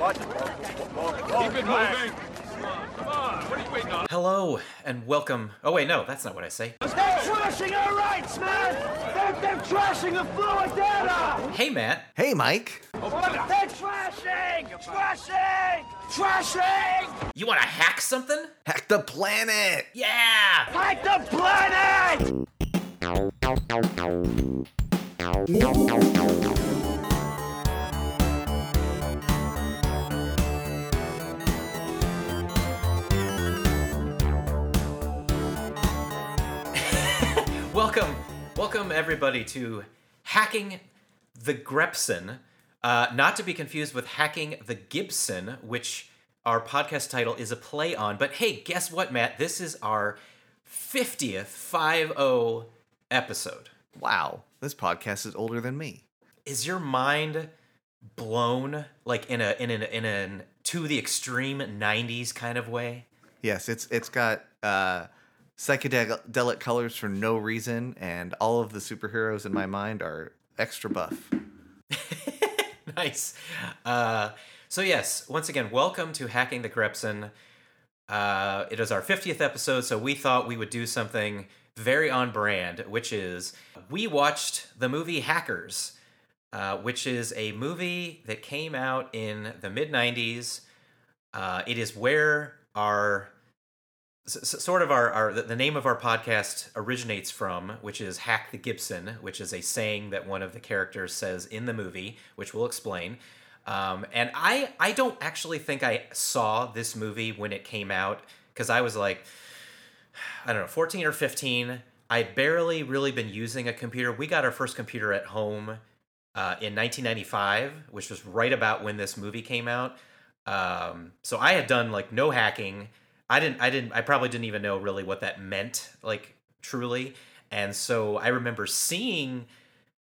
Keep it moving. Come on, what are you waiting on? Hello and welcome. Oh wait, no, that's not what I say. They're trashing our rights, man! They're, they're trashing the fluid data! Hey Matt. Hey, Mike. They're trashing! Trashing! Trashing! You want to hack something? Hack the planet. Yeah. Hack the planet! Welcome, welcome everybody to hacking the Grepson. Uh, not to be confused with hacking the Gibson, which our podcast title is a play on. But hey, guess what, Matt? This is our fiftieth five zero episode. Wow, this podcast is older than me. Is your mind blown like in a in an in an to the extreme '90s kind of way? Yes, it's it's got uh, psychedelic colors for no reason, and all of the superheroes in my mind are extra buff. nice. Uh, so yes, once again, welcome to Hacking the Grepson. Uh, it is our 50th episode, so we thought we would do something very on brand, which is we watched the movie Hackers, uh, which is a movie that came out in the mid 90s. Uh, it is where our sort of our, our the name of our podcast originates from, which is Hack the Gibson, which is a saying that one of the characters says in the movie, which we'll explain. Um, and I I don't actually think I saw this movie when it came out because I was like I don't know 14 or 15. I barely really been using a computer. We got our first computer at home uh, in 1995, which was right about when this movie came out. Um, so I had done like no hacking. I didn't. I didn't. I probably didn't even know really what that meant, like truly. And so I remember seeing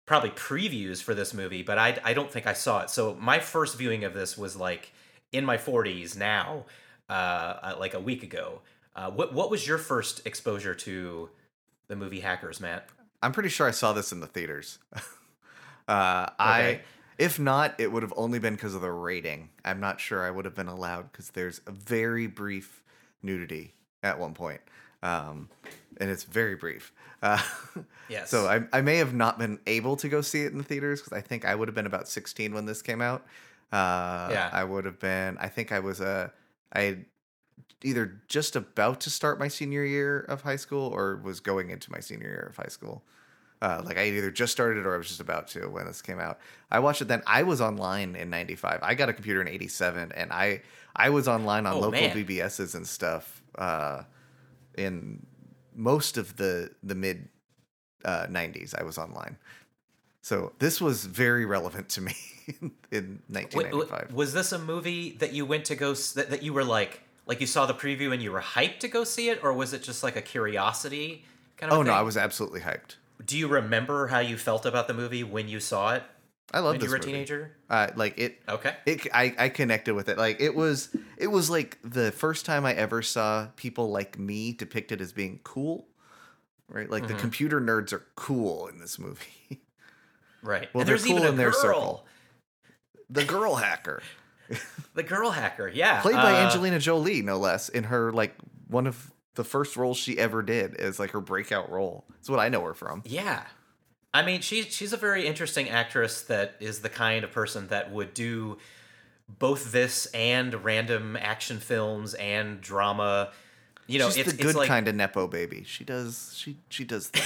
probably previews for this movie, but I I don't think I saw it. So my first viewing of this was like in my 40s now, uh, like a week ago. Uh, what what was your first exposure to the movie Hackers, Matt? I'm pretty sure I saw this in the theaters. uh, Okay. I, if not, it would have only been because of the rating. I'm not sure I would have been allowed because there's a very brief nudity at one point, um, and it's very brief. Uh, Yes. So I, I may have not been able to go see it in the theaters because I think I would have been about 16 when this came out. Uh, Yeah. I would have been. I think I was a. I either just about to start my senior year of high school or was going into my senior year of high school. Uh, like I either just started or I was just about to when this came out. I watched it then. I was online in '95. I got a computer in '87, and I I was online on Oh, local man. BBSs and stuff uh, in most of the the mid uh, '90s. I was online, so this was very relevant to me in Wait, 1995. w- was this a movie that you went to go that, that you were like like you saw the preview and you were hyped to go see it or was it just like a curiosity kind of oh no. I was absolutely hyped. Do you remember how you felt about the movie when you saw it I love this you were a teenager? Uh, like it. Okay. It, I, I connected with it. Like it was, it was like the first time I ever saw people like me depicted as being cool, right? Like the Mhm. computer nerds are cool in this movie. Right. Well, and they're cool even a in their girl, circle. the girl hacker, The girl hacker. Yeah. played by uh, Angelina Jolie, no less, in her like one of the first roles she ever did is like her breakout role. That's what I know her from. Yeah. I mean, she's she's a very interesting actress that is the kind of person that would do both this and random action films and drama. You know, She's it's the good it's like kind of nepo baby. She does she she does.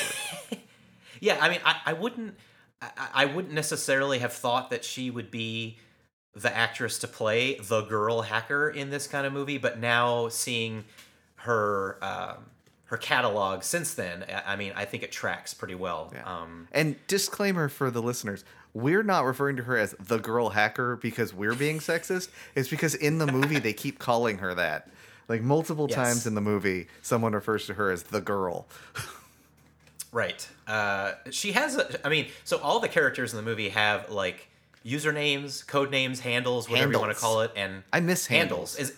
Yeah, I mean, I, I wouldn't, I, I wouldn't necessarily have thought that she would be the actress to play the girl hacker in this kind of movie, but now seeing her um, her catalog since then, I mean, I think it tracks pretty well. Yeah. Um, And disclaimer for the listeners: we're not referring to her as the girl hacker because we're being sexist. It's because in the movie they keep calling her that. Like multiple Yes. times in the movie, someone refers to her as the girl. Right. Uh, she has. A, I mean, so all the characters in the movie have like usernames, code names, handles, whatever you want to call it, and I miss handles. handles.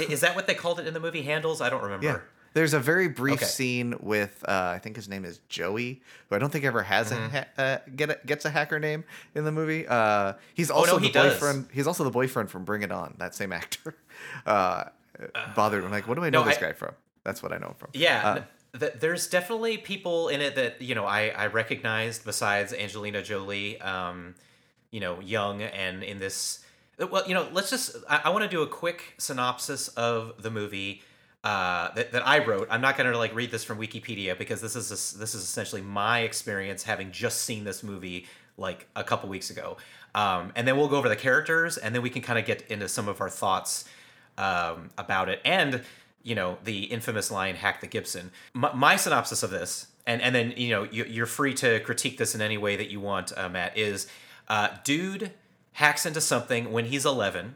Is is that what they called it in the movie? Handles? I don't remember. Yeah, There's a very brief Okay. scene with uh, I think his name is Joey, who I don't think ever has Mm-hmm. a ha- uh, get a, gets a hacker name in the movie. Uh, he's Oh, also no, the he does. boyfriend. He's also the boyfriend from Bring It On. That same actor. Uh, bothered. I'm like, what do I know no, this I- guy from? That's what I know him from. Yeah, Uh, th- there's definitely people in it that you know I I recognized besides Angelina Jolie. Um, you know, young and in this. Well, you know, let's just. I, I want to do a quick synopsis of the movie. Uh, that, that I wrote. I'm not going to like read this from Wikipedia because this is this, this is essentially my experience having just seen this movie like a couple weeks ago. Um, and then we'll go over the characters, and then we can kind of get into some of our thoughts um, about it, and you know the infamous line "Hack the Gibson." My, my synopsis of this, and and then you know you, you're free to critique this in any way that you want, uh, Matt. Is uh, dude hacks into something when he's 11.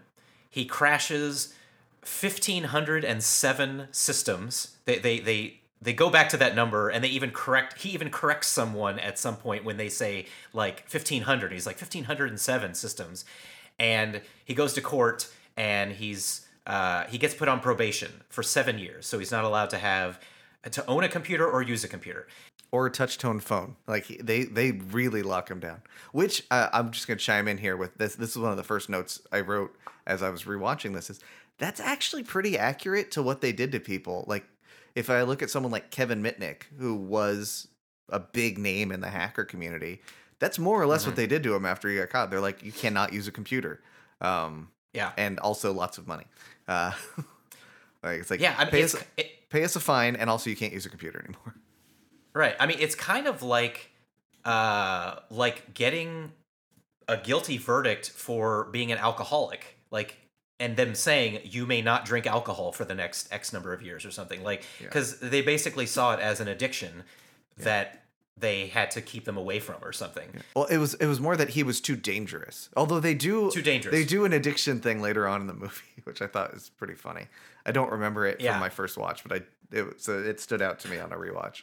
He crashes 1507 systems. They they they they go back to that number and they even correct he even corrects someone at some point when they say like 1500 he's like 1507 systems and he goes to court and he's uh, he gets put on probation for seven years so he's not allowed to have to own a computer or use a computer or a touch tone phone. Like they they really lock him down. Which uh, I'm just gonna chime in here with this. This is one of the first notes I wrote as I was rewatching this. Is that's actually pretty accurate to what they did to people. Like if I look at someone like Kevin Mitnick, who was a big name in the hacker community, that's more or less what they did to him after he got caught. They're like, you cannot use a computer, um, yeah and also lots of money. Uh, like it's like yeah i mean pay us, it, pay us a fine, and also you can't use a computer anymore. Right. I mean, it's kind of like uh like getting a guilty verdict for being an alcoholic. Like and them saying you may not drink alcohol for the next X number of years or something. Like cuz they basically saw it as an addiction that they had to keep them away from or something. Well, it was it was more that he was too dangerous. Although they do Too dangerous. They do an addiction thing later on in the movie, which I thought is pretty funny. I don't remember it Yeah. from my first watch, but I it was, so it stood out to me on a rewatch.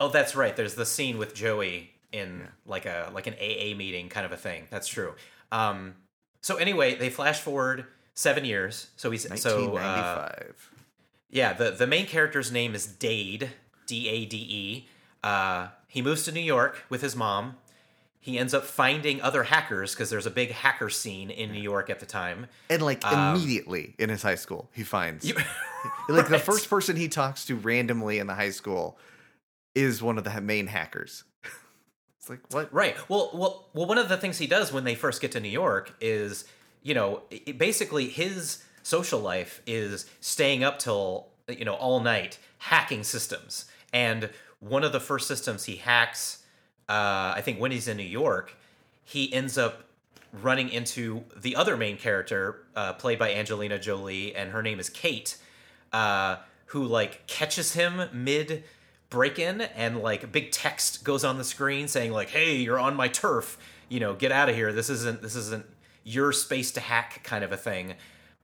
Oh, that's right. There's the scene with Joey in like a like an AA meeting kind of a thing. That's true. Um so anyway, they flash forward 7 years. So he's so uh, 1995. Yeah, the the main character's name is Dade, D A D E. Uh, he moves to New York with his mom. He ends up finding other hackers because there's a big hacker scene in New York at the time. and like um, immediately in his high school, he finds You- like the first person he talks to randomly in the high school is one of the main hackers. it's like what? Right. Well, well, well. One of the things he does when they first get to New York is, you know, it, basically his social life is staying up till you know all night hacking systems. And one of the first systems he hacks, uh, I think when he's in New York, he ends up running into the other main character, uh, played by Angelina Jolie, and her name is Kate, uh, who like catches him mid break in and like a big text goes on the screen saying like hey you're on my turf you know get out of here this isn't this isn't your space to hack kind of a thing.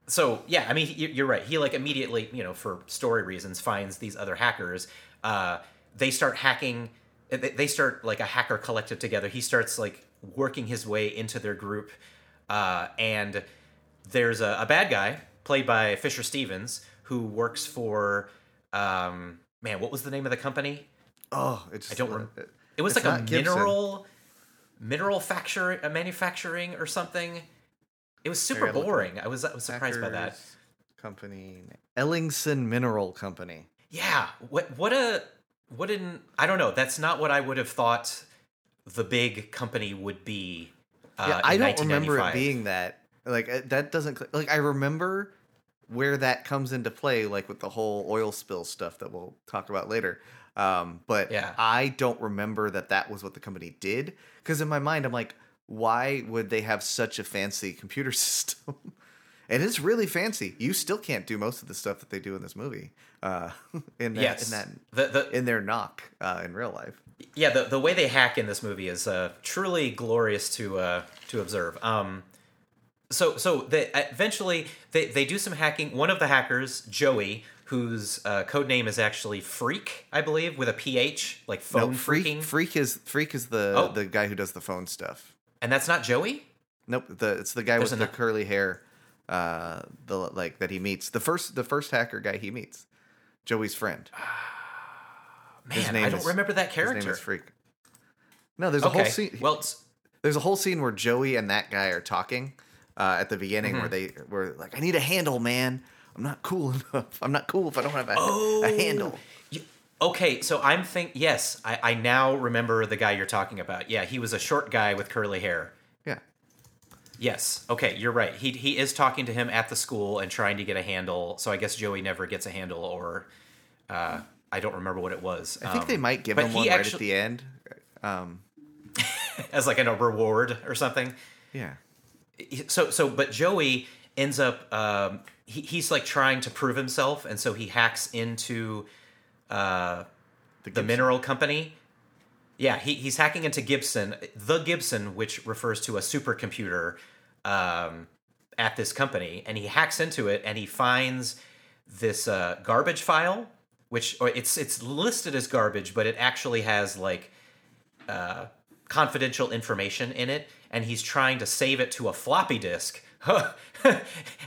So yeah i mean you're right. He like immediately you know for story reasons finds these other hackers. Uh they start hacking they start like a hacker collective together. He starts like working his way into their group. Uh and there's a, a bad guy played by fisher stevens who works for um man what was the name of the company? Oh, it's I don't rem- it- it was like a Gibson. mineral mineral facture a manufacturing or something it was super boring i was i was surprised by that Company Ellingson Mineral Company. yeah what what a what an i don't know that's not what i would have thought the big company would be uh, yeah, I don't remember it being that. Like uh, that doesn't like I remember where that comes into play, like with the whole oil spill stuff that we'll talk about later. Um, but Yeah. I don't remember that that was what the company did because in my mind I'm like, why would they have such a fancy computer system? and it's really fancy. You still can't do most of the stuff that they do in this movie. Uh, in that, yes in that the, the, in their knock uh, in real life. yeah the, the way they hack in this movie is uh, truly glorious to uh, to observe um so so they eventually they, they do some hacking one of the hackers joey whose uh, code name is actually phreak i believe with a ph like phone No, freak, freaking freak is freak is the Oh. the guy who does the phone stuff. And that's not joey Nope, the it's the guy There's with the curly hair, uh, the like that he meets. The first the first hacker guy he meets. Joey's friend. Man, name I don't is- remember that His character. name is Phreak. No, there's a whole scene. Well, it's- there's a whole scene where Joey and that guy are talking uh, at the beginning, Mm-hmm. where they were like, "I need a handle, man. I'm not cool enough. I'm not cool if I don't have a, Oh. a handle." Okay, so I'm think yes, I, I now remember the guy you're talking about. Yeah, he was a short guy with curly hair. Yeah, Yes. Okay, you're right. He he is talking to him at the school and trying to get a handle. So I guess Joey never gets a handle, or uh, I don't remember what it was. I think Um, they might give him one right at the end. Um, as like a reward or something. yeah, so so but joey ends up um he, he's like trying to prove himself and so he hacks into uh the, Gibson. mineral company yeah he, he's hacking into gibson the gibson which refers to a supercomputer um at this company and he hacks into it and he finds this uh garbage file which or it's it's listed as garbage but it actually has like uh, confidential information in it, and he's trying to save it to a floppy disk.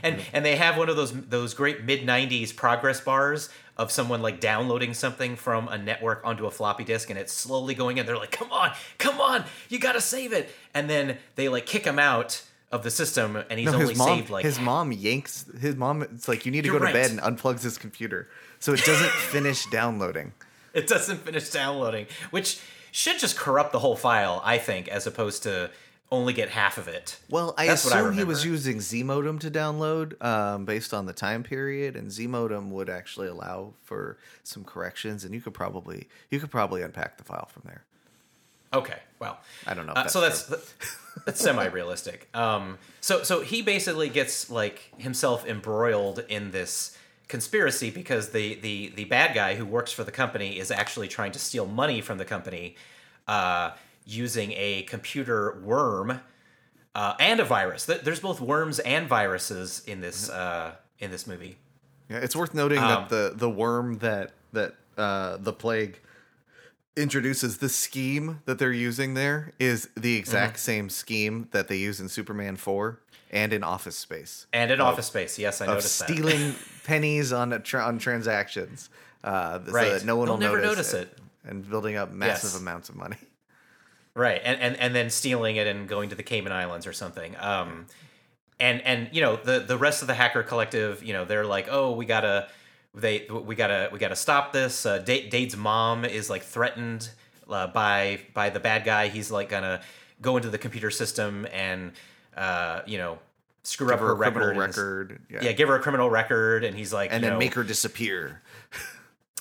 and and they have one of those those great mid '90s progress bars of someone like downloading something from a network onto a floppy disk, and it's slowly going in. They're like, "Come on, come on, you gotta save it!" And then they like kick him out of the system, and he's no, only mom. saved like his mom yanks his mom. It's like you need to go to bed and unplugs his computer so it doesn't finish downloading. it doesn't finish downloading, which should just corrupt the whole file, I think, as opposed to only get half of it. Well, I That's what I assume he was using Z modem to download um, based on the time period, and Z modem would actually allow for some corrections, and you could probably you could probably unpack the file from there. Okay, well, I don't know if Uh, so that's that's semi-realistic. Um, so so he basically gets like himself embroiled in this conspiracy because the the the bad guy who works for the company is actually trying to steal money from the company uh, using a computer worm uh, and a virus. There's both worms and viruses in this uh, in this movie. Yeah, it's worth noting Um, that the the worm that that uh, the plague introduces the scheme that they're using there is the exact Mm-hmm. same scheme that they use in Superman Four and in Office Space And in Office Space, yes, I of noticed that. stealing pennies on a tra- on transactions, uh, so Right. that no one They'll will never notice, notice it. and building up massive Yes. amounts of money. Right and, and and then stealing it and going to the cayman islands or something um and and you know the the rest of the hacker collective you know they're like oh we gotta they we gotta we gotta stop this uh Dade, dade's mom is like threatened uh, by by the bad guy he's like gonna go into the computer system and uh you know screw up her her record, record, yeah. yeah give her a criminal record and he's like and then know, make her disappear.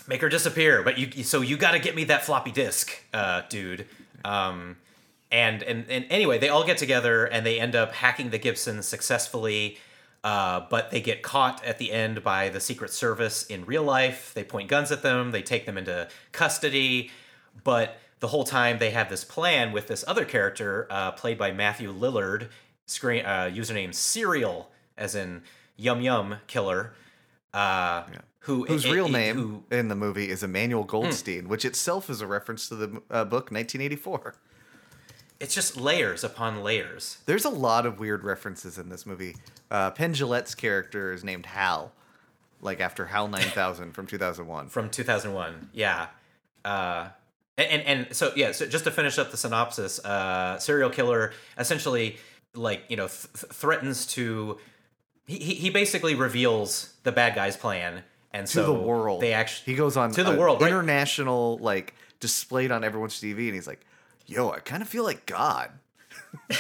make her disappear but you so you got to get me that floppy disk uh dude um and and and anyway they all get together and they end up hacking the gibson successfully uh, but they get caught at the end by the Secret Service in real life. They point guns at them. They take them into custody. But the whole time they have this plan with this other character uh, played by Matthew Lillard, screen uh, username Cereal, as in Yum Yum Killer. Uh, Who Whose it- real it- name who- in the movie is Emmanuel Hmm. Goldstein, which itself is a reference to the uh, book 1984. it's just layers upon layers. There's a lot of weird references in this movie. Uh, Penn character is named Hal, like after Hal 9000 from 2001. from 2001 yeah uh and, and and so yeah so just to finish up the synopsis uh cereal killer essentially like you know th- th- threatens to he he basically reveals the bad guy's plan and to so the world. they actually he goes on to the world right? international like displayed on everyone's TV, and he's like, "Yo, I kind of feel like God."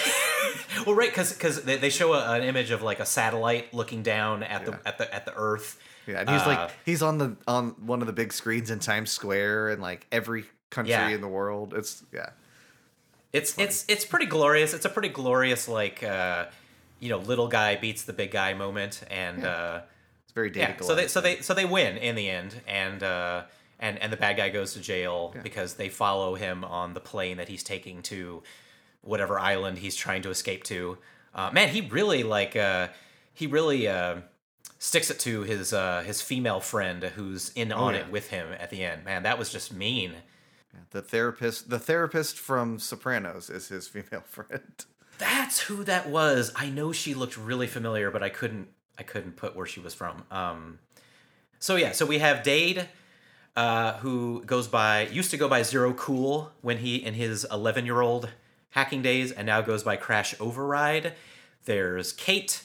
well right because because they, they show a, an image of like a satellite looking down at the Yeah. at the at the earth Yeah, and he's Uh, like, he's on the on one of the big screens in Times Square, and like every country Yeah. in the world. It's yeah, It's it's it's pretty glorious. It's a pretty glorious like uh, you know little guy beats the big guy moment, and uh, very yeah. So they so they so they win in the end, and uh, and and the bad guy goes to jail because they follow him on the plane that he's taking to whatever island he's trying to escape to. Uh, man, he really like uh, he really uh, sticks it to his uh, his female friend who's in on yeah. it with him at the end. Man, that was just mean. the therapist, the therapist from Sopranos, is his female friend. That's who that was. I know she looked really familiar, but I couldn't I couldn't put where she was from. Um So yeah, so we have Dade, uh, who goes by used to go by Zero Cool when he in his 11 year old hacking days, and now goes by Crash Override. There's Kate,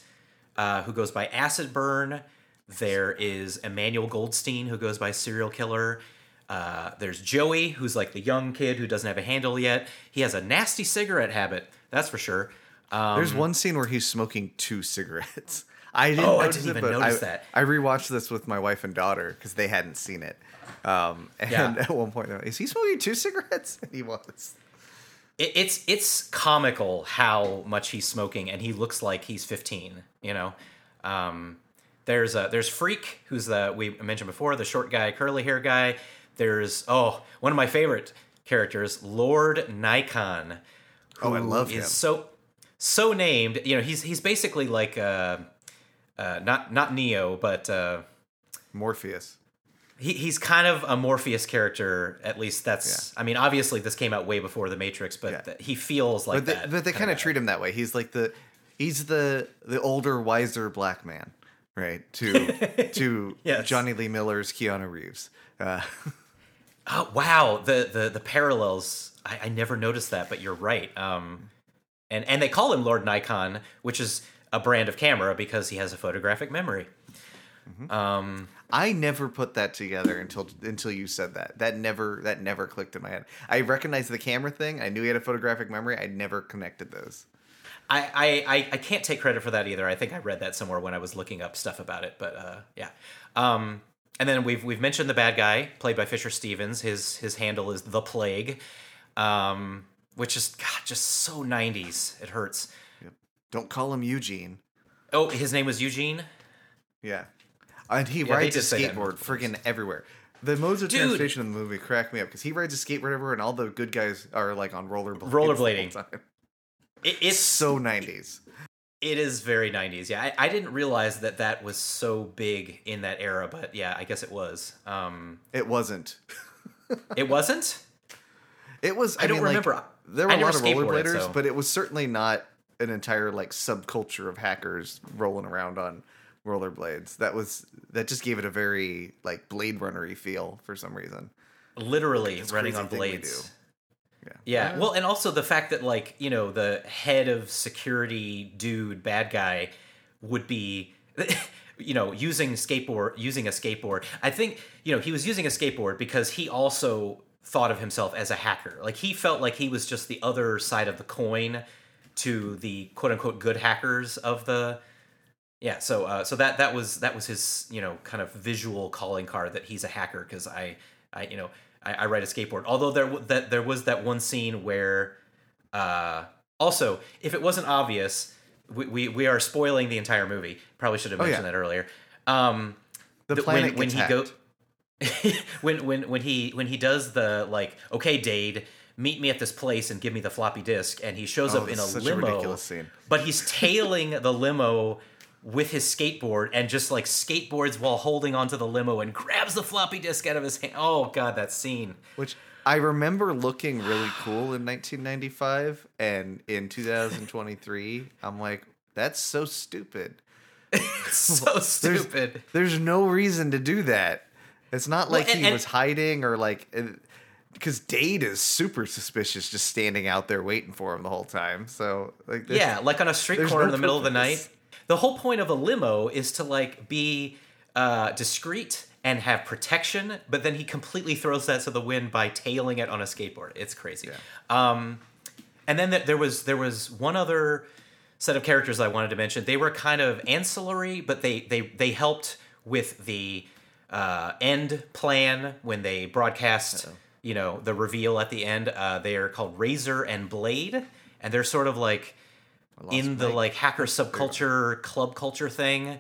uh, who goes by Acid Burn. There is Emmanuel Goldstein, who goes by Cereal Killer. Uh, there's Joey, who's like the young kid who doesn't have a handle yet. He has a nasty cigarette habit, that's for sure. Um, There's one scene where he's smoking two cigarettes. I didn't Oh, I didn't even notice I, that. I rewatched this with my wife and daughter because they hadn't seen it. Um, and Yeah. at one point, they're like, is he smoking two cigarettes? And he was. it, it's it's comical how much he's smoking, and he looks like he's 15. You know, um, there's uh, there's Phreak, who's the we mentioned before, the short guy, curly hair guy. There's oh one of my favorite characters, Lord Nikon. Oh, I love is him. So so named. You know, he's he's basically like uh, uh, not not Neo, but. Uh, Morpheus. he, he's kind of a Morpheus character. At least that's. I mean, obviously this came out way before the Matrix, but Yeah. th- he feels like But they, that. but they kind of treat him that way. He's like the he's the the older, wiser black man, right? To to Yes. Jonny Lee Miller's Keanu Reeves. Uh, Oh wow, the the the parallels. I, I never noticed that, but you're right. Um, and and they call him Lord Nikon, which is a brand of camera because he has a photographic memory. Mm-hmm. Um, I never put that together until until you said that. That never that never clicked in my head. I recognized the camera thing. I knew he had a photographic memory. I never connected those. I, I, I, I can't take credit for that either. I think I read that somewhere when I was looking up stuff about it. But uh, yeah. Um, and then we've we've mentioned the bad guy played by Fisher Stevens. His his handle is the Plague, um, which is God just so '90s. It hurts. Don't call him Eugene. Oh, his name was Eugene. Yeah, and he they rides a did say that skateboard friggin' everywhere. The modes of Dude. transportation in the movie crack me up because he rides a skateboard everywhere, and all the good guys are like on rollerblades. Rollerblading. the whole time. It, It's so nineties. it is very '90s. Yeah, I, I didn't realize that that was so big in that era, but yeah, I guess it was. Um, It wasn't. it wasn't. It was. I, I don't mean, like, remember. there were I a lot of rollerbladers, so- but it was certainly not an entire like subculture of hackers rolling around on rollerblades. That was that just gave it a very like Blade Runner-y feel for some reason. literally This running on thing we blades. Yeah. Yeah. Well, and also the fact that like, you know, the head of security dude, bad guy would be you know, using skateboard using a skateboard. I think, you know, he was using a skateboard because he also thought of himself as a hacker. Like he felt like he was just the other side of the coin to the quote unquote good hackers of the yeah, so uh, so that that was that was his you know kind of visual calling card that he's a hacker because I I you know I, I ride a skateboard. Although there w- that there was that one scene where uh, also if it wasn't obvious we, we we are spoiling the entire movie. Probably should have Oh, yeah. mentioned that earlier. Um, The th- planet when, when he go when when when he when he does the like okay Dade meet me at this place and give me the floppy disk and he shows Oh, up in a a limo ridiculous scene. but he's tailing the limo with his skateboard and just like skateboards while holding onto the limo and grabs the floppy disk out of his hand. Oh god, that scene. Which I remember looking really cool in 1995, and in 2023, I'm like, that's so stupid. So stupid. There's no reason to do that. It's not like and- he and- was hiding or like because Dade is super suspicious, just standing out there waiting for him the whole time. So like, Yeah, like on a street corner no in the middle of the night. The whole point of a limo is to like be uh, discreet and have protection, but then he completely throws that to the wind by tailing it on a skateboard. It's crazy. Um, and then th- there was there was one other set of characters I wanted to mention. They were kind of ancillary, but they they they helped with the uh, end plan when they broadcast. You know the reveal at the end. Uh, they are called Razor and Blade, and they're sort of like in the Mike. like hacker subculture club culture thing.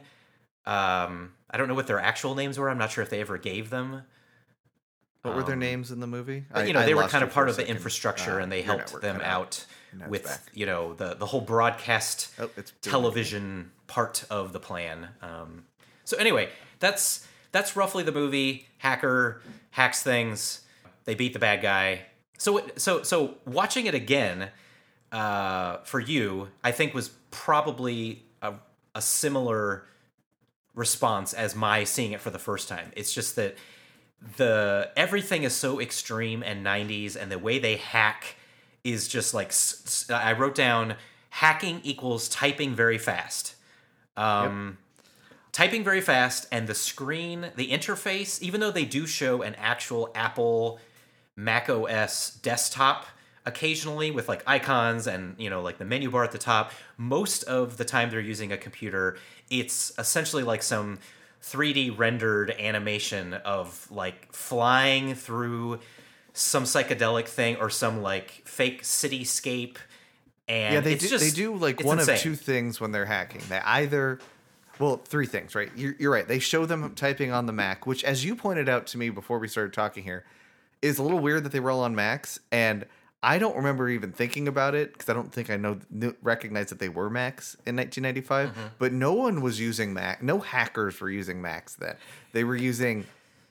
Um, I don't know what their actual names were. I'm not sure if they ever gave them. what were their um, names in the movie? But, I- you know, I they were kind of part of the second. infrastructure, Uh, and they helped them cut out with back. you know the the whole broadcast Oh, it's doing it. television part of the plan. Um, so anyway, that's that's roughly the movie. Hacker hacks things. They beat the bad guy. So so so watching it again uh, for you, I think was probably a, a similar response as my seeing it for the first time. It's just that the everything is so extreme and 90s and the way they hack is just like I wrote down hacking equals typing very fast. Um typing very fast and the screen, the interface, even though they do show an actual Apple Mac OS desktop occasionally with like icons and you know like the menu bar at the top most of the time they're using a computer it's essentially like some 3d rendered animation of like flying through some psychedelic thing or some like fake cityscape and Yeah, they it's do. just, they do like one insane. of two things when they're hacking. They either, well, three things, right? You're, you're right. They show them typing on the Mac, which, as you pointed out to me before we started talking here, is a little weird that they were all on Macs, and I don't remember even thinking about it because I don't think I know knew, recognized that they were Macs in 1995. Mm-hmm. But no one was using Mac. No hackers were using Macs then. They were using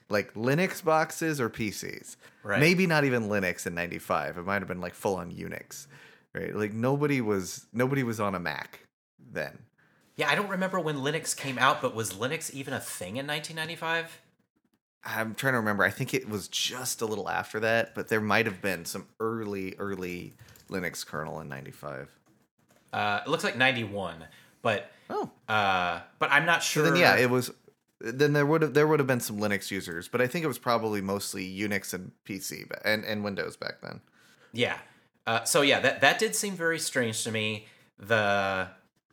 like Linux boxes or PCs. Right. Maybe not even Linux in 95. It might have been like full on Unix. Right? Like nobody was nobody was on a Mac then. yeah i don't remember when linux came out but was linux even a thing in 1995 I'm trying to remember. I think it was just a little after that, but there might have been some early early Linux kernel in 95. uh, it looks like 91 but Oh. uh, but i'm not So sure then yeah, it was then there would have there would have been some Linux users, but I think it was probably mostly Unix and PC and and Windows back then. Yeah. Uh, so yeah, that that did seem very strange to me. The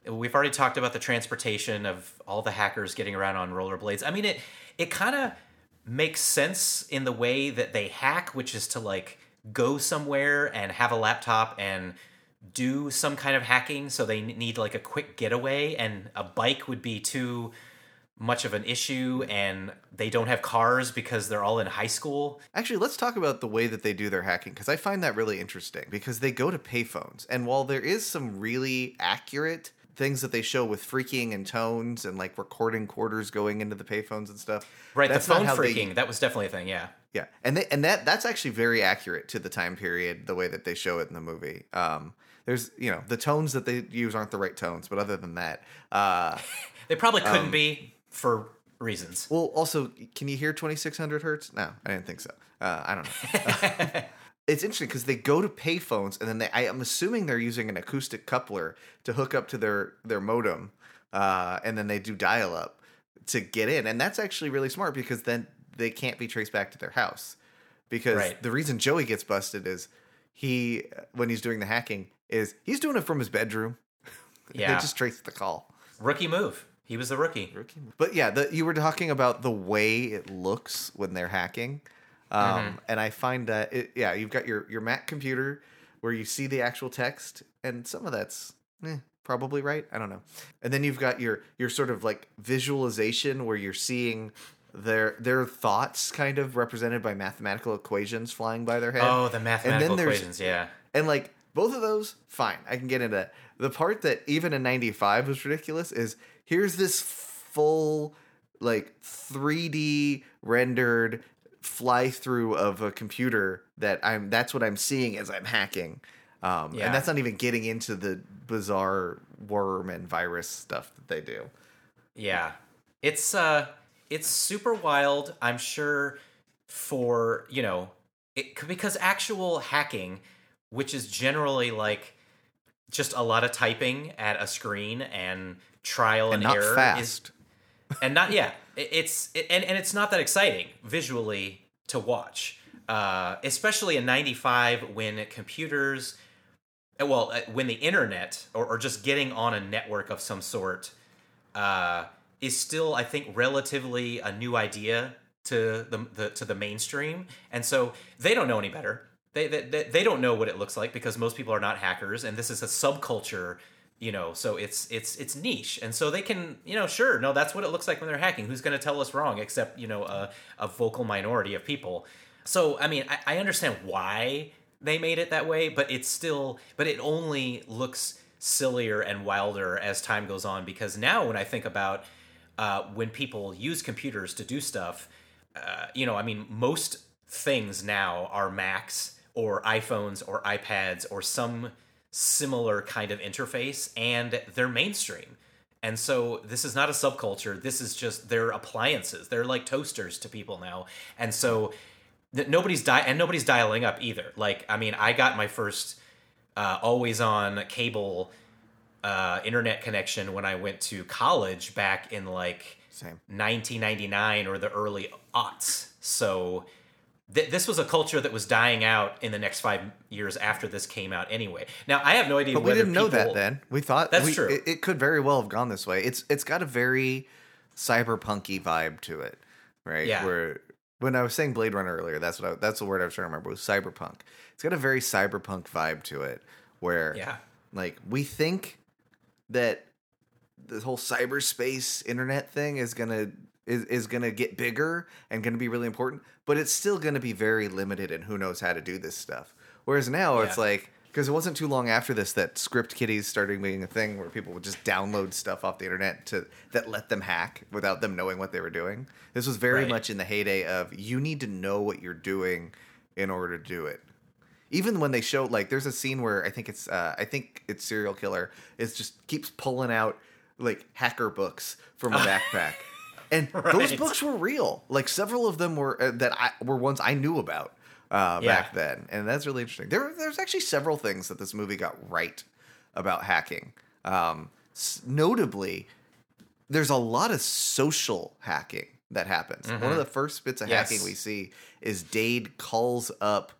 we've already talked about the transportation of all the hackers getting around on rollerblades. I mean, it it kind of makes sense in the way that they hack, which is to like go somewhere and have a laptop and do some kind of hacking. So they need like a quick getaway, and a bike would be too much of an issue, and they don't have cars because they're all in high school. Actually, let's talk about the way that they do their hacking because I find that really interesting because they go to payphones. And while there is some really accurate things that they show with phreaking and tones and like recording quarters going into the payphones and stuff. Right, that's the phone how they- phreaking, that was definitely a thing, yeah. Yeah, and they, and that that's actually very accurate to the time period, the way that they show it in the movie. Um, there's you know the tones that they use aren't the right tones, but other than that, uh, They probably couldn't Um, be for reasons. well, also, can you hear 2600 hertz? No, I didn't think so. Uh, I don't know. it's interesting because they go to payphones and then they, I am assuming they're using an acoustic coupler to hook up to their their modem, uh, and then they do dial up to get in, and that's actually really smart because then they can't be traced back to their house. Because Right. the reason Joey gets busted is he when he's doing the hacking is he's doing it from his bedroom. Yeah. they just trace the call. Rookie move. He was the rookie. rookie But yeah, the, you were talking about the way it looks when they're hacking, um, Mm-hmm. and I find that it, yeah, you've got your your Mac computer where you see the actual text, and some of that's eh, probably right. I don't know. And then you've got your your sort of like visualization where you're seeing their their thoughts kind of represented by mathematical equations flying by their head. Oh, the mathematical there's- equations, yeah. And like both of those, fine. I can get into that. The part that even in 95 was ridiculous is here's this full like 3D rendered fly through of a computer that I'm that's what I'm seeing as I'm hacking. Um, Yeah. and that's not even getting into the bizarre worm and virus stuff that they do. Yeah. It's uh it's super wild, I'm sure for, you know, it because actual hacking, which is generally like just a lot of typing at a screen and trial and, And not error is fast. And not yeah it- it's it, and, and it's not that exciting visually to watch uh, especially in 95 when computers well uh, when the internet or, or just getting on a network of some sort uh, is still i think relatively a new idea to the, the to the mainstream. And so they don't know any better. They they they don't know what it looks like because most people are not hackers and this is a subculture you know so it's it's it's niche. And so they can you know sure no that's what it looks like when they're hacking. Who's going to tell us wrong except you know a, a vocal minority of people? So i mean I, I understand why they made it that way but it's still but it only looks sillier and wilder as time goes on because now when i think about uh, when people use computers to do stuff uh, you know i mean most things now are macs or iphones or ipads or some similar kind of interface and they're mainstream And so this is not a subculture. This is just they're appliances. They're like toasters to people now. And so th- nobody's di- and nobody's dialing up either. Like I mean, I got my first uh, always on cable uh, internet connection when I went to college back in like Same. 1999 or the early aughts. So th- this was a culture that was dying out in the next five years after this came out anyway. Now I have no idea. But we didn't know that then. We thought That's we- true. It, it could very well have gone this way. It's it's got a very cyberpunky vibe to it, right? Yeah. Where when I was saying Blade Runner earlier, that's what I, that's the word I was trying to remember was cyberpunk. It's got a very cyberpunk vibe to it, where Yeah. like we think that the whole cyberspace internet thing is gonna is, is gonna get bigger and gonna be really important, but it's still gonna be very limited and who knows how to do this stuff. Whereas now it's like because it wasn't too long after this that script kiddies started being a thing where people would just download stuff off the internet to that let them hack without them knowing what they were doing. This was very Right. much in the heyday of you need to know what you're doing in order to do it even when they show like there's a scene where i think it's uh i think it's cereal killer is just keeps pulling out like hacker books from a backpack and those books were real. Like several of them were uh, that i were ones i knew about uh Yeah. back then. And that's really interesting. There there's actually several things that this movie got right about hacking. Um notably there's a lot of social hacking that happens. One of the first bits of hacking we see is Dade calls up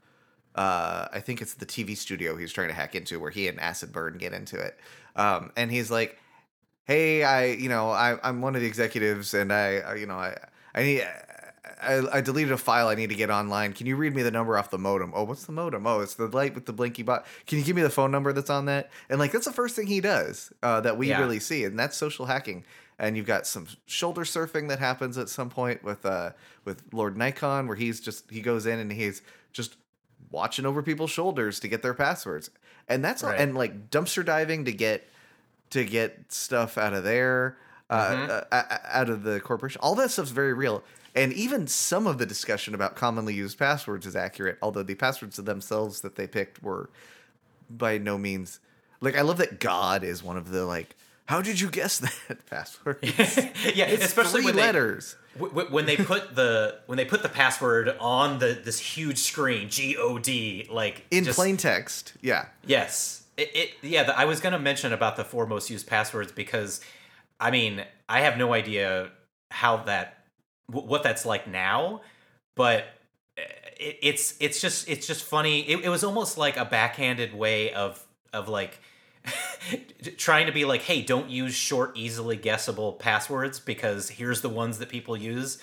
uh, I think it's the TV studio he's trying to hack into where he and Acid Burn get into it. Um, and he's like, Hey, I, you know, I, I'm one of the executives and I, you know, I, I need, I, I deleted a file. I need to get online. Can you read me the number off the modem? Oh, what's the modem? Oh, it's the light with the blinky bot. Can you give me the phone number that's on that? And like, that's the first thing he does uh, that we Yeah. really see. And that's social hacking. And you've got some shoulder surfing that happens at some point with, uh, with Lord Nikon, where he's just, he goes in and he's just watching over people's shoulders to get their passwords. And that's all, Right. and like dumpster diving to get to get stuff out of there, uh, Mm-hmm. uh, uh, out of the corporation. All that stuff's very real. And even some of the discussion about commonly used passwords is accurate, although the passwords themselves that they picked were by no means like I love that God is one of the like how did you guess that password? yeah, It's especially three when letters. w- when they put the when they put the password on the this huge screen G O D like in just- plain text. Yeah. Yes. It, it yeah, the, I was going to mention about the four most used passwords because I mean, I have no idea how that wh- what that's like now, but uh, it, it's it's just it's just funny. It, it was almost like a backhanded way of of like trying to be like, "Hey, don't use short, easily guessable passwords because here's the ones that people use."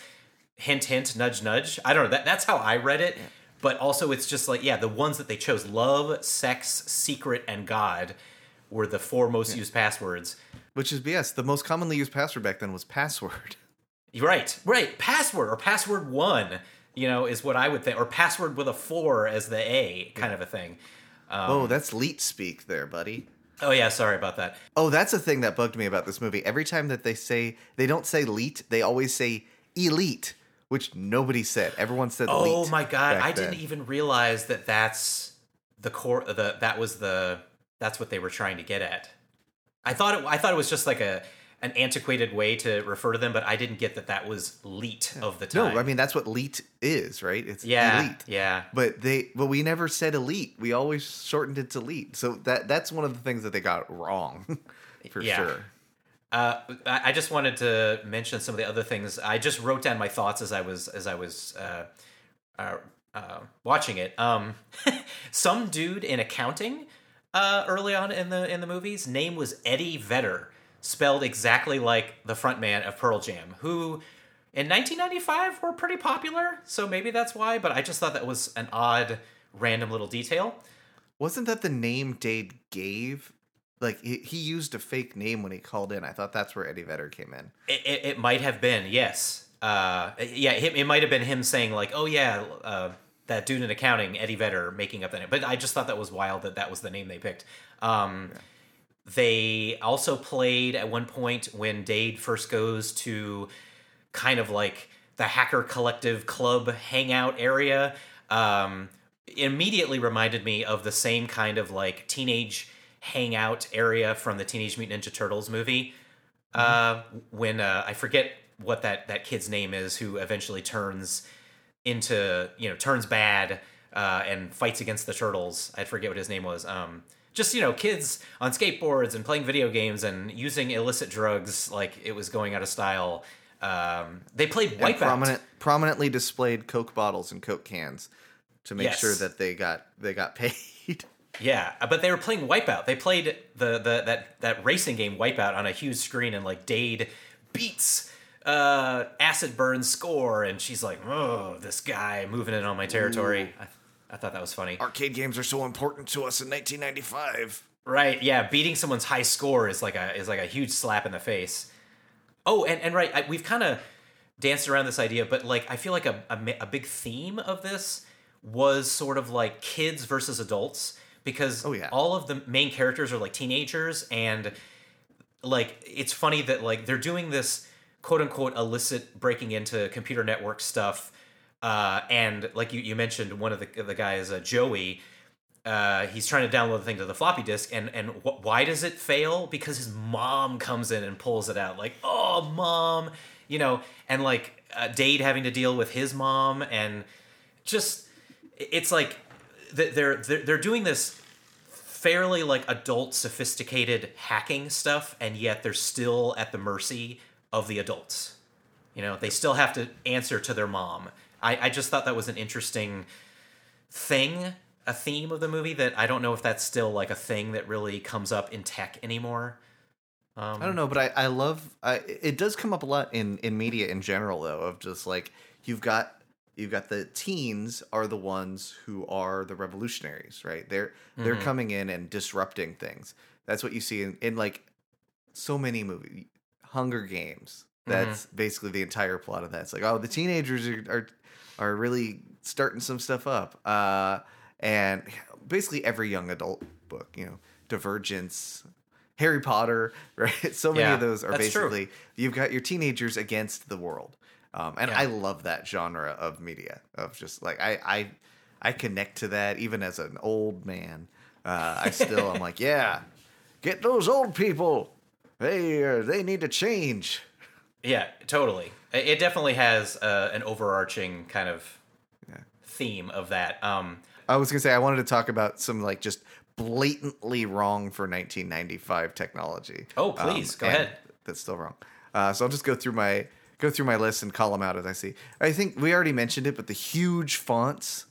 Hint, hint, nudge, nudge. I don't know. That that's how I read it. But also, it's just like, yeah, the ones that they chose: love, sex, secret, and God were the four most used passwords. Which is BS. The most commonly used password back then was password. Right, right. Password or password one, you know, is what I would think, or password with a four as the A, kind of a thing. Um, oh, that's leet speak there, buddy. oh yeah, sorry about that. Oh, that's a thing that bugged me about this movie. Every time that they say they don't say leet, they always say elite, which nobody said. Everyone said Oh leet my god, I then. didn't even realize that that's the core. The that was the that's what they were trying to get at. I thought it. I thought it was just like a an antiquated way to refer to them, but I didn't get that that was leet of the time. No, I mean that's what leet is, right? It's yeah, elite. yeah. But they but we never said elite. We always shortened it to leet. So that that's one of the things that they got wrong. for Yeah. sure. Uh, I just wanted to mention some of the other things. I just wrote down my thoughts as I was as I was uh, uh, uh, watching it. Um, some dude in accounting uh, early on in the in the movies name was Eddie Vedder, spelled exactly like the frontman of Pearl Jam, who in 1995 were pretty popular. So maybe that's why. But I just thought that was an odd, random little detail. Wasn't that the name Dade gave? Like he, he used a fake name when he called in. I thought that's where Eddie Vedder came in. It, it, it might have been, yes. Uh, yeah, it, it might have been him saying like, "Oh yeah, uh, that dude in accounting, Eddie Vedder, making up the name." But I just thought that was wild that that was the name they picked. Um, They also played at one point when Dade first goes to kind of like the hacker collective club hangout area. Um, it immediately reminded me of the same kind of like teenage hangout area from the Teenage Mutant Ninja Turtles movie Uh, when uh, I forget what that that kid's name is, who eventually turns into you know turns bad uh, and fights against the turtles. I forget what his name was. Um, just you know, kids on skateboards and playing video games and using illicit drugs like it was going out of style. Um, they played Wipeout. prominent, prominently displayed Coke bottles and Coke cans to make Yes. sure that they got they got paid. Yeah, uh, but they were playing Wipeout. They played the, the that that racing game Wipeout on a huge screen, and like Dade beats uh, Acid Burn score, and she's like, "Oh, this guy moving in on my territory." I, I thought that was funny. Arcade games are so important to us in 1995. Right? Yeah, beating someone's high score is like a is like a huge slap in the face. Oh, and and right, I, we've kind of danced around this idea, but like I feel like a, a a big theme of this was sort of like kids versus adults because Oh, yeah. all of the main characters are like teenagers and like it's funny that like they're doing this quote unquote illicit breaking into computer network stuff uh, and like you, you mentioned one of the, the guys uh, joey uh, he's trying to download the thing to the floppy disk and and wh- why does it fail because his mom comes in and pulls it out like oh mom you know and like uh, dade having to deal with his mom and just it's like they're they're, they're doing this fairly like adult sophisticated hacking stuff and yet they're still at the mercy of the adults. You know they still have to answer to their mom. I, I just thought that was an interesting thing a theme of the movie that i don't know if that's still like a thing that really comes up in tech anymore. Um, I don't know, but I, I love I, it does come up a lot in in media in general though of just like you've got you've got the teens are the ones who are the revolutionaries, right? They're they're coming in and disrupting things. That's what you see in, in like so many movies. Hunger Games. That's basically the entire plot of that. It's like, oh, the teenagers are are, are really starting some stuff up. Uh, and basically every young adult book, you know, Divergence, Harry Potter, right? So many Yeah, of those are that's true. basically you've got your teenagers against the world. Um, and Yeah. I love that genre of media of just like I I I connect to that even as an old man. Uh, I still I'm like, yeah, get those old people. They uh, they need to change. Yeah, totally. It it definitely has uh, an overarching kind of theme of that. Um, I was gonna say I wanted to talk about some like just blatantly wrong for 1995 technology. Oh, please, go ahead. That's still wrong. Uh, so I'll just go through my go through my list and call them out as I see. I think we already mentioned it, but the huge fonts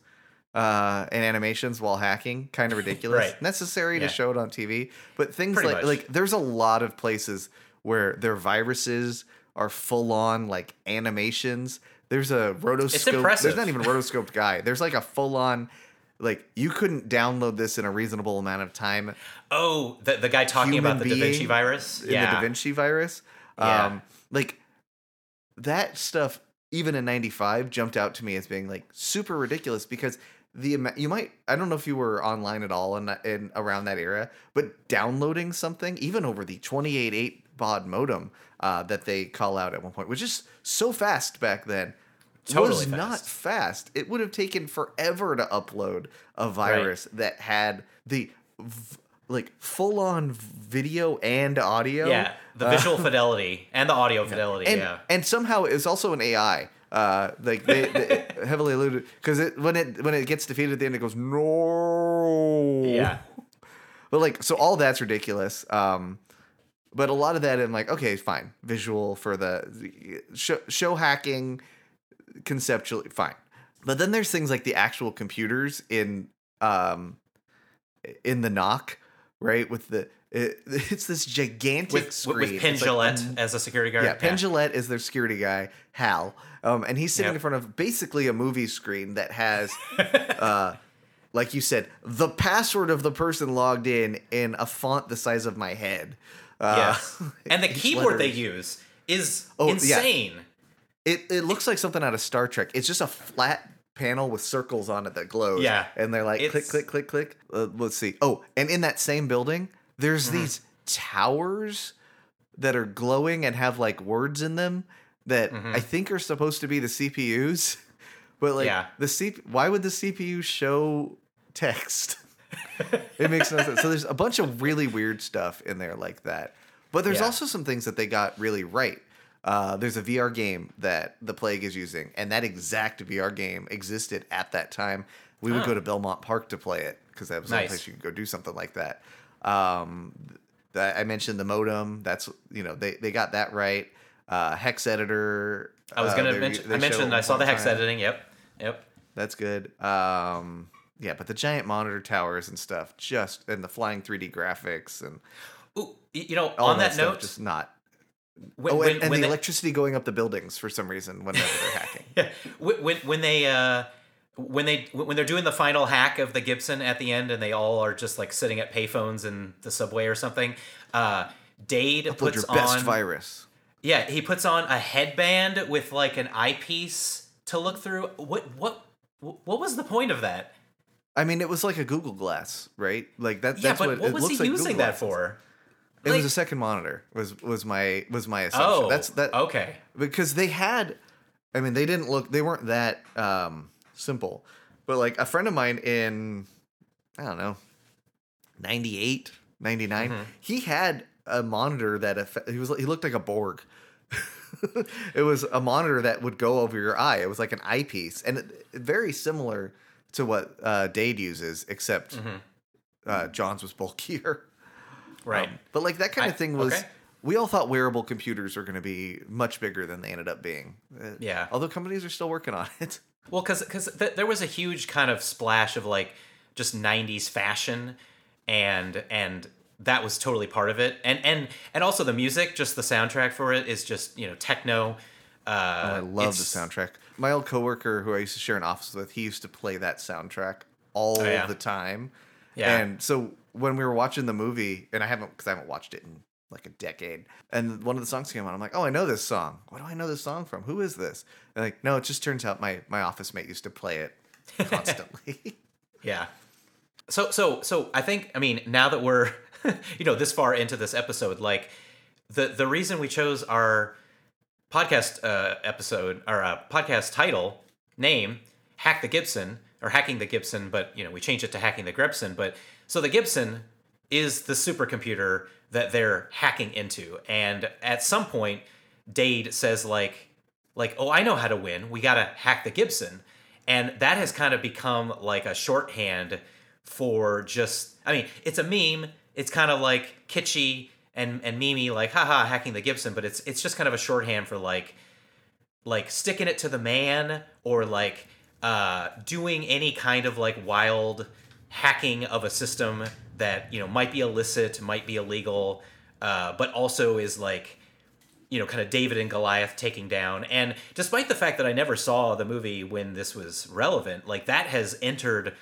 uh, and animations while hacking kind of ridiculous. Right. Necessary Yeah. to show it on TV, but things Pretty like much. like there's a lot of places where their viruses are full on like animations. There's a rotoscope. There's not even a rotoscoped guy. There's like a full on like you couldn't download this in a reasonable amount of time oh, the, the guy talking Human about the Da Vinci virus? in yeah. the Da Vinci virus. Yeah. Um, like that stuff, even in '95, jumped out to me as being like super ridiculous because the you might I don't know if you were online at all in, in around that era, but downloading something even over the 28.8 baud modem uh, that they call out at one point, which is so fast back then. Totally was not fast. fast. It would have taken forever to upload a virus that had the v- like full on video and audio. Yeah, the Uh, visual fidelity and the audio fidelity. and yeah. and somehow it's also an AI. Uh, like they, they heavily alluded because it when it when it gets defeated at the end, it goes no. Yeah. But like, so all that's ridiculous. Um, but a lot of that, I'm like, okay, fine, visual for the, the show, show hacking, conceptually fine. But then there's things like the actual computers in um in the NOC, right? With the it, it's this gigantic With, screen. with, Penn like as a security guard. yeah, Penn Jillette is their security guy, Hal, um, and he's sitting Yep. in front of basically a movie screen that has, uh, like you said, the password of the person logged in in a font the size of my head. Uh, Yes. and the keyboard they use is Oh, yeah. insane. It it looks like something out of Star Trek. It's just a flat panel with circles on it that glows. Yeah. and they're like click click click click. Uh, let's see. Oh, and in that same building, there's Mm-hmm. these towers that are glowing and have like words in them that I think are supposed to be the CPUs. But like Mm-hmm. Yeah. the C, why would the CPU show text? it makes no sense. So there's a bunch of really weird stuff in there like that. But there's Yeah. also some things that they got really right. Uh, there's a VR game that the Plague is using, and that exact VR game existed at that time. We would Oh. go to Belmont Park to play it because that was the Nice. place you could go do something like that. Um, th- I mentioned the modem. That's you know they they got that right. Uh, hex editor. I was uh, gonna they- mention. I mentioned. I saw the hex time. editing. Yep. Yep. That's good. Um, yeah, but the giant monitor towers and stuff, just and the flying 3D graphics and Ooh, you know, on that, stuff, note, just not. When, oh, when, and, and when the they, electricity going up the buildings for some reason whenever they're hacking. Yeah, when when they uh, when they when they're doing the final hack of the Gibson at the end, and they all are just like sitting at payphones in the subway or something. Uh, Dade Upload puts your best on virus. yeah, he puts on a headband with like an eyepiece to look through. What what what was the point of that? I mean, it was like a Google Glass, right? Like that. Yeah, That's but what, what it was looks he like using Google that Glass for? It was a second monitor. Was was my was my assumption. Oh, that's that. Okay. because they had i mean they didn't look they weren't that um simple but like a friend of mine in i don't know 98 99 Mm-hmm. he had a monitor that he was he looked like a borg it was a monitor that would go over your eye it was like an eyepiece and it, very similar to what uh dade uses except Mm-hmm. uh john's was bulkier Right. um, but like that kind I- of thing was okay. we all thought wearable computers were going to be much bigger than they ended up being. Uh, Yeah. Although companies are still working on it. Well, because because th- there was a huge kind of splash of like just '90s fashion, and and that was totally part of it, and and and also the music, just the soundtrack for it is just you know techno. Uh, I love the soundtrack. My old coworker who I used to share an office with, he used to play that soundtrack all Oh, yeah. the time. Yeah. And so when we were watching the movie, and I haven't because I haven't watched it in like a decade, and one of the songs came on, I'm like, oh, I know this song. What do I know this song from? Who is this? And like, no, it just turns out my my office mate used to play it constantly. Yeah. So so so I think I mean now that we're you know this far into this episode, like the the reason we chose our podcast uh, episode or uh, podcast title name hack the Gibson or hacking the Gibson, but you know we changed it to hacking the Grepson. But so the Gibson is the supercomputer that they're hacking into, and at some point, Dade says like like oh I know how to win. We gotta hack the Gibson, and that has kind of become like a shorthand for just I mean it's a meme. It's kind of like kitschy and and memey like haha hacking the Gibson, but it's it's just kind of a shorthand for like like sticking it to the man or like uh, doing any kind of like wild hacking of a system that you know might be illicit, might be illegal, uh, but also is like you know kind of David and Goliath taking down. And despite the fact that I never saw the movie when this was relevant, like that has entered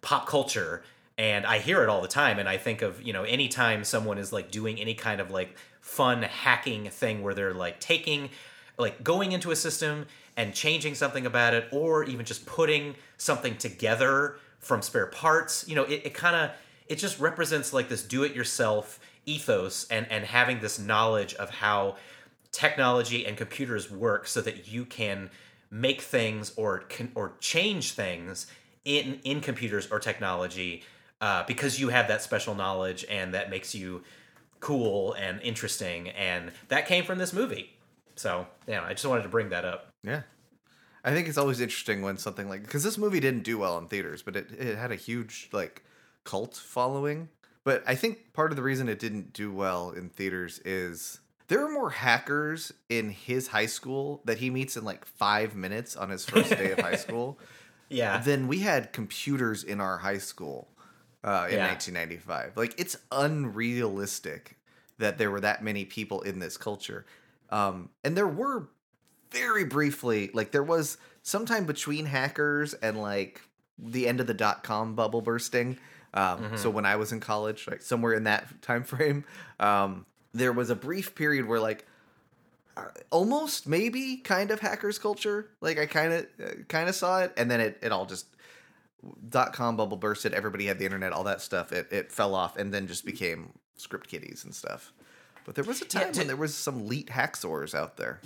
pop culture and I hear it all the time and I think of, you know, anytime someone is like doing any kind of like fun hacking thing where they're like taking like going into a system and changing something about it or even just putting something together from spare parts, you know, it, it kind of it just represents like this do it yourself ethos and and having this knowledge of how technology and computers work so that you can make things or can, or change things in in computers or technology uh, because you have that special knowledge and that makes you cool and interesting and that came from this movie. So yeah i just wanted to bring that up Yeah. I think it's always interesting when something like because this movie didn't do well in theaters, but it, it had a huge like cult following. But I think part of the reason it didn't do well in theaters is there are more hackers in his high school that he meets in like five minutes on his first day of high school yeah than we had computers in our high school uh, in Yeah. 1995. Like it's unrealistic that there were that many people in this culture. Um, and there were very briefly, like there was sometime between hackers and like the end of the dot com bubble bursting. Um, So when I was in college, like somewhere in that time frame, um, there was a brief period where like uh, almost maybe kind of hackers culture. Like I kind of uh, kind of saw it, and then it it all just dot com bubble bursted. Everybody had the internet, all that stuff. It it fell off, and then just became script kiddies and stuff. But there was a time did- when there was some elite haxors out there.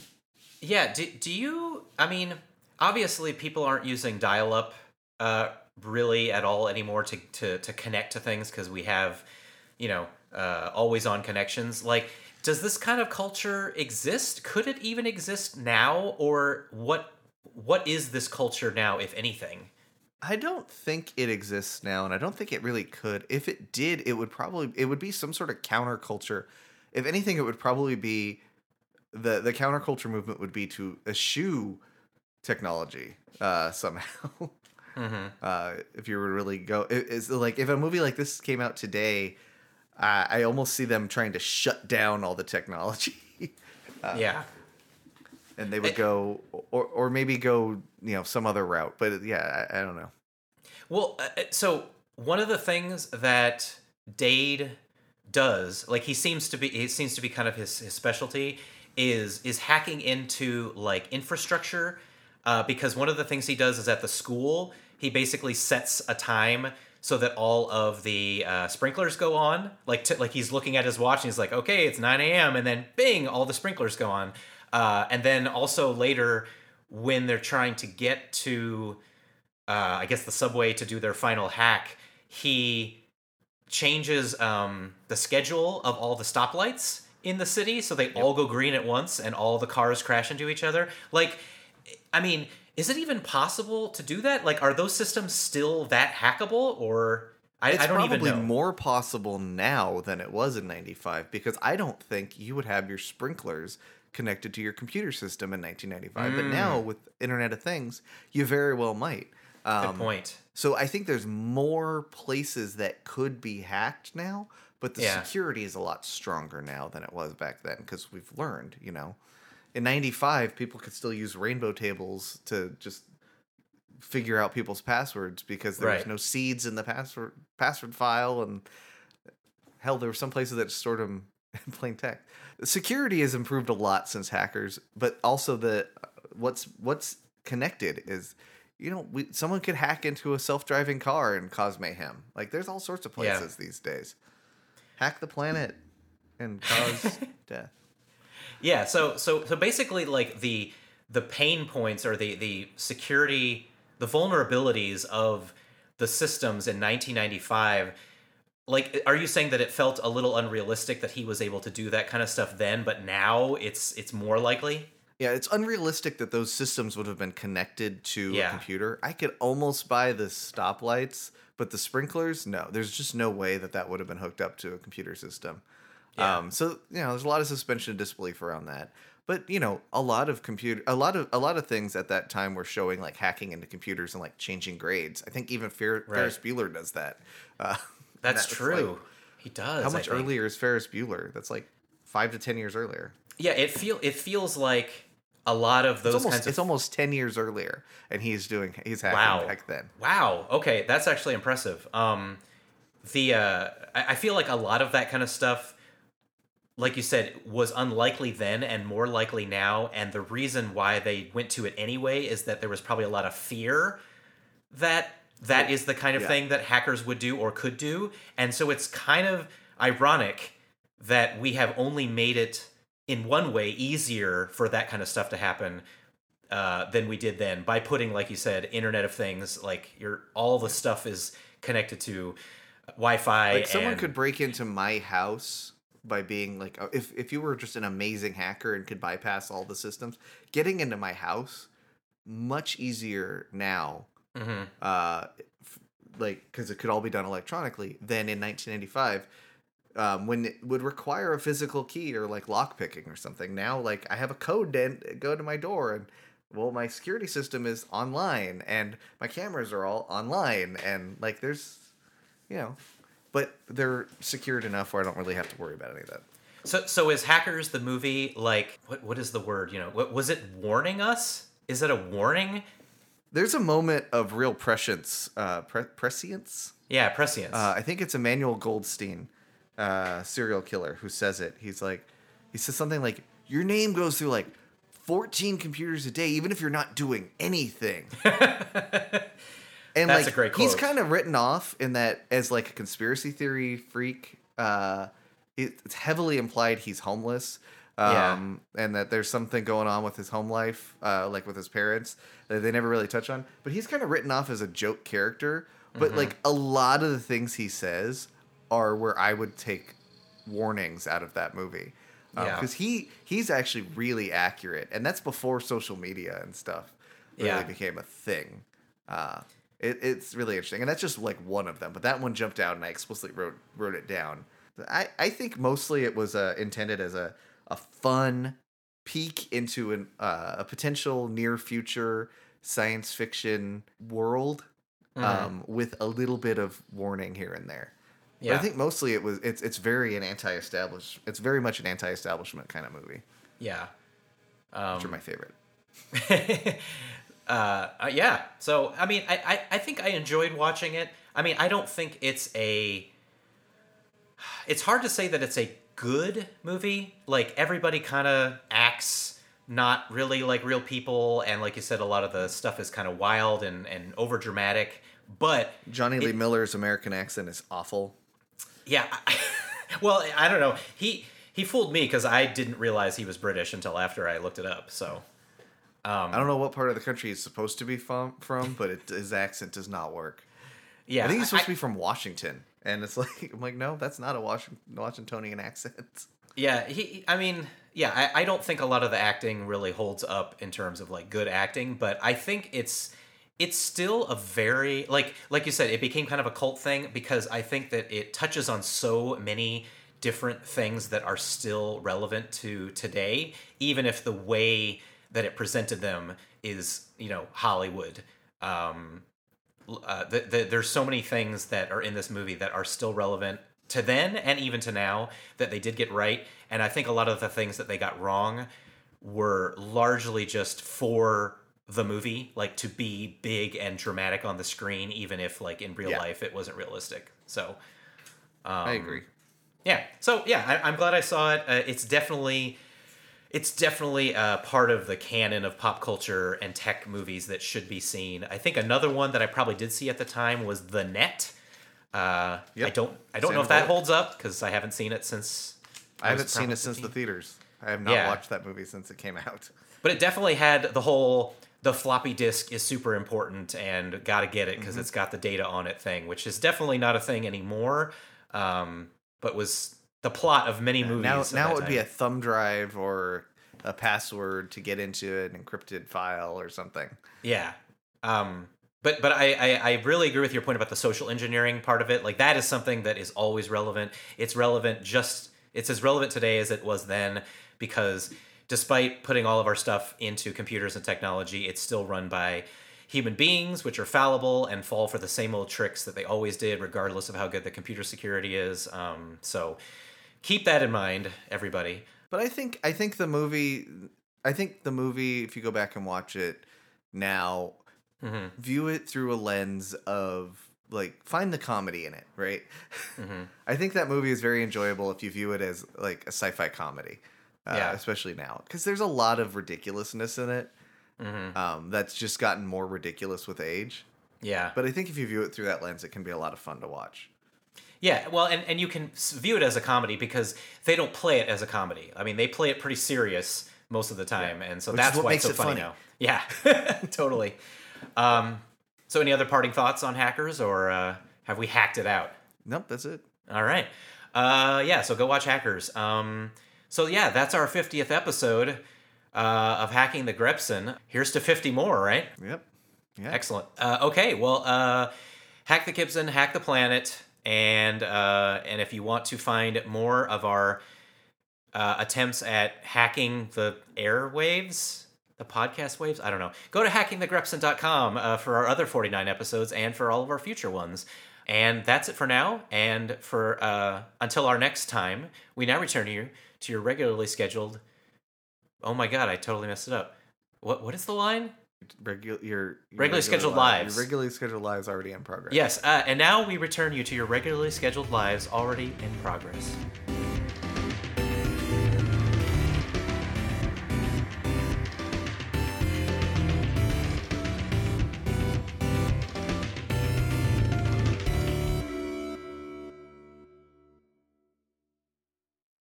Yeah. Do, do you? I mean, obviously, people aren't using dial-up uh, really at all anymore to to to connect to things because we have, you know, uh, always on connections. Like, does this kind of culture exist? Could it even exist now, or what? What is this culture now, if anything? I don't think it exists now, and I don't think it really could. If it did, it would probably it would be some sort of counterculture. If anything, it would probably be the the counterculture movement would be to eschew technology uh, somehow. Uh, if you were to really go, it, it's like if a movie like this came out today, uh, I almost see them trying to shut down all the technology. yeah. and they would go or or maybe go you know some other route but yeah i, I don't know Well, uh, uh, so one of the things that Dade does, like he seems to be, it seems to be kind of his, his specialty, is is hacking into like infrastructure. Uh, because one of the things he does is at the school, he basically sets a time so that all of the uh, sprinklers go on. Like like he's looking at his watch and he's like, okay, it's nine a.m. and then bing, all the sprinklers go on. Uh, and then also later when they're trying to get to uh, I guess the subway to do their final hack, he changes um, the schedule of all the stoplights in the city so they all go green at once and all the cars crash into each other. Like, I mean, is it even possible to do that? Like, are those systems still that hackable, or I, it's I don't probably even know. more possible now than it was in 95 because i don't think you would have your sprinklers connected to your computer system in 1995 but now Mm. with internet of things you very well might um, Good point. so i think there's more places that could be hacked now but the Yeah. security is a lot stronger now than it was back then because we've learned you know in 95 people could still use rainbow tables to just figure out people's passwords because there was Right. no seeds in the password password file and hell there were some places that stored them in plain text security has improved a lot since hackers but also the uh, what's what's connected is you know we, someone could hack into a self-driving car and cause mayhem like there's all sorts of Yeah. places these days hack the planet and cause death Yeah, so so so basically like the the pain points or the the security the vulnerabilities of the systems in 1995 like are you saying that it felt a little unrealistic that he was able to do that kind of stuff then but now it's it's more likely? Yeah, it's unrealistic that those systems would have been connected to Yeah. a computer. I could almost buy the stoplights, but the sprinklers, no. There's just no way that that would have been hooked up to a computer system. Yeah. Um, so you know, there's a lot of suspension of disbelief around that. But you know, a lot of computer, a lot of a lot of things at that time were showing like hacking into computers and like changing grades. I think even Fer- Right. Ferris Bueller does that. Uh, That's that's true. like- he does. how much earlier is Ferris Bueller? That's like five to ten years earlier. Yeah, it feel it feels like a lot of those It's almost kinds of it's almost ten years earlier, and he's doing he's hacking Wow. back then. Wow. Okay, that's actually impressive. Um, the uh, I, I feel like a lot of that kind of stuff, like you said, was unlikely then and more likely now. And the reason why they went to it anyway is that there was probably a lot of fear that that is the kind of Yeah. thing that hackers would do or could do. And so it's kind of ironic that we have only made it in one way easier for that kind of stuff to happen uh, than we did then by putting, like you said, Internet of Things. Like your all the stuff is connected to Wi-Fi. Like someone and- could break into my house by being like, uh, if if you were just an amazing hacker and could bypass all the systems, getting into my house much easier now. Mhm. Uh, f- like because it could all be done electronically than in 1995. Um, when it would require a physical key or like lock picking or something. Now, like I have a code to en- go to my door, and well, my security system is online, and my cameras are all online, and like there's, you know, but they're secured enough where I don't really have to worry about any of that. So, so is Hackers the movie like what? What is the word? You know, what was it warning us? Is it a warning? There's a moment of real prescience, uh, pre- prescience. Yeah, prescience. Uh, I think it's Emmanuel Goldstein, uh, Cereal Killer, who says it. He's like, he says something like, "Your name goes through like 14 computers a day, even if you're not doing anything." and That's like, a great he's kind of written off in that as like a conspiracy theory freak. Uh, it- it's heavily implied he's homeless. Yeah. Um, and that there's something going on with his home life, uh, like with his parents, that they never really touch on. But he's kind of written off as a joke character. But Mm-hmm. like a lot of the things he says are where I would take warnings out of that movie. Yeah. because he he's actually really accurate, and that's before social media and stuff really Yeah. became a thing. Uh, it, it's really interesting, and that's just like one of them. But that one jumped out, and I explicitly wrote wrote it down. I I think mostly it was uh, intended as a a fun peek into an uh, a potential near future science fiction world Mhm. um, with a little bit of warning here and there. Yeah. But I think mostly it was it's it's very an anti-establish. It's very much an anti-establishment kind of movie. yeah. Which are my favorite. uh, uh, yeah. So I mean, I, I I think I enjoyed watching it. I mean, I don't think it's a. It's hard to say that it's a good movie. Like everybody kind of acts not really like real people, and like you said, a lot of the stuff is kind of wild and and over dramatic. But Jonny Lee It- Miller's American accent is awful. Yeah, I, well, I don't know. He he fooled me because I didn't realize he was British until after I looked it up. So. Um, I don't know what part of the country he's supposed to be from, from but it, his accent does not work. Yeah, I think he's supposed I- to be from Washington, and it's like I'm like, no, that's not a Washington Washingtonian accent. Yeah, he. I mean, yeah, I, I don't think a lot of the acting really holds up in terms of like good acting, but I think it's it's still a very like like you said, it became kind of a cult thing because I think that it touches on so many different things that are still relevant to today, even if the way that it presented them is you know Hollywood. Um, uh, the, the, there's so many things that are in this movie that are still relevant to then and even to now that they did get right. And I think a lot of the things that they got wrong were largely just for the movie, like to be big and dramatic on the screen, even if like in real Yeah. life it wasn't realistic. So I agree. yeah. So yeah, I, I'm glad I saw it. Uh, it's definitely, it's definitely uh, part of the canon of pop culture and tech movies that should be seen. I think another one that I probably did see at the time was The Net. Uh, I don't, I don't know if that holds up because I haven't seen it since. I was haven't seen it since the theaters. I have not Yeah. watched that movie since it came out. But it definitely had the whole the floppy disk is super important and got to get it Mm-hmm. because it's got the data on it thing, which is definitely not a thing anymore. Um, but was the plot of many movies. now, now it would be a thumb drive or a password to get into an encrypted file or something. Yeah. Um, but but I, I I really agree with your point about the social engineering part of it. Like that is something that is always relevant. It's relevant just it's as relevant today as it was then because despite putting all of our stuff into computers and technology, it's still run by human beings, which are fallible and fall for the same old tricks that they always did, regardless of how good the computer security is. Um, so keep that in mind, everybody. But I think I think the movie I think the movie if you go back and watch it now hmm view it through a lens of like find the comedy in it, right? Mm-hmm. I think that movie is very enjoyable if you view it as like a sci-fi comedy. Uh, Yeah. especially now cuz there's a lot of ridiculousness in it. Mm-hmm. Um, that's just gotten more ridiculous with age. Yeah. But I think if you view it through that lens, it can be a lot of fun to watch. Yeah, well, and, and you can view it as a comedy because they don't play it as a comedy. I mean, they play it pretty serious most of the time, and so Which that's what why makes it's so it funny, funny. now. Yeah, totally. Um, so, any other parting thoughts on hackers, or uh, have we hacked it out? Nope, that's it. All right. Uh, yeah, so go watch Hackers. Um, so, yeah, that's our 50th episode uh, of Hacking the Grepson. Here's to 50 more, right? Yep. Yeah. Excellent. Uh, okay, well, uh, hack the Gibson, hack the planet, and uh, and if you want to find more of our uh, attempts at hacking the airwaves, the podcast waves, I don't know, go to hackingthegrepson.com uh, for our other 49 episodes and for all of our future ones. And that's it for now. And for uh, until our next time, we now return to you to your regularly scheduled. Oh my god, I totally messed it up. What what is the line? Regu- your, your Regularly scheduled li- lives. Your regularly scheduled lives already in progress. Yes, uh, and now we return you to your regularly scheduled lives already in progress.